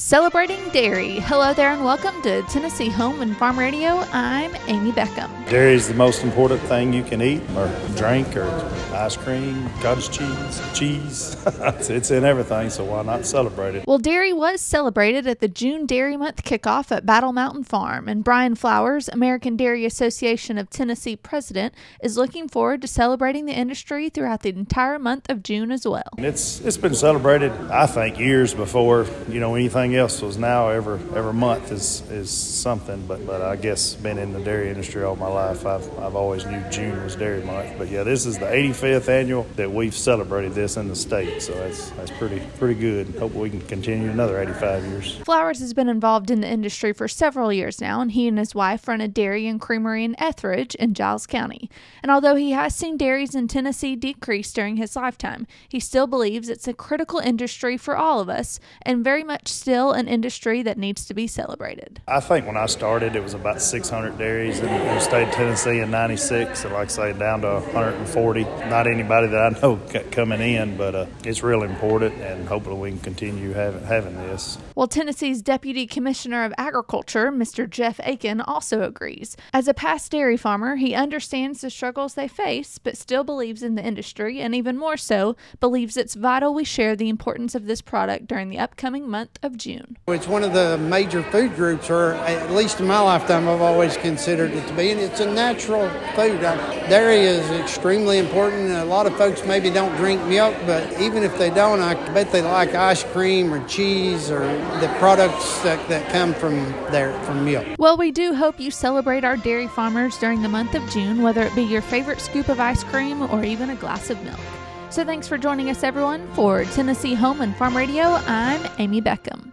Celebrating Dairy. Hello there and welcome to Tennessee Home and Farm Radio. I'm Amy Beckham. Dairy is the most important thing you can eat or drink or ice cream, cottage cheese, cheese. it's in everything, so why not celebrate it? Well, dairy was celebrated at the June Dairy Month kickoff at Battle Mountain Farm, and Brian Flowers, American Dairy Association of Tennessee president, is looking forward to celebrating the industry throughout the entire month of June as well. It's it's been celebrated, I think, years before you know anything anything else was now every every month is is something. But but I guess been in the dairy industry all my life, I've I've always knew June was Dairy Month. But yeah, this is the 85th annual that we've celebrated this in the state, so that's that's pretty pretty good. Hope we can continue another 85 years. Flowers has been involved in the industry for several years now, and he and his wife run a dairy and creamery in Ethridge in Giles County. And although he has seen dairies in Tennessee decrease during his lifetime, he still believes it's a critical industry for all of us and very much still still an industry that needs to be celebrated. I think when I started, it was about 600 dairies in, in the state of Tennessee in 96, and like I say, down to 140. Not anybody that I know coming in, but uh, it's real important, and hopefully we can continue having, having this. Well, Tennessee's Deputy Commissioner of Agriculture, Mr. Jeff Aiken, also agrees. As a past dairy farmer, he understands the struggles they face, but still believes in the industry, and even more so, believes it's vital we share the importance of this product during the upcoming month of June. It's one of the major food groups, or at least in my lifetime, I've always considered it to be, and it's a natural food. Uh, dairy is extremely important. A lot of folks maybe don't drink milk, but even if they don't, I bet they like ice cream or cheese or the products that, that come from there from milk. Well, we do hope you celebrate our dairy farmers during the month of June, whether it be your favorite scoop of ice cream or even a glass of milk. So thanks for joining us, everyone. For Tennessee Home and Farm Radio, I'm Amy Beckham.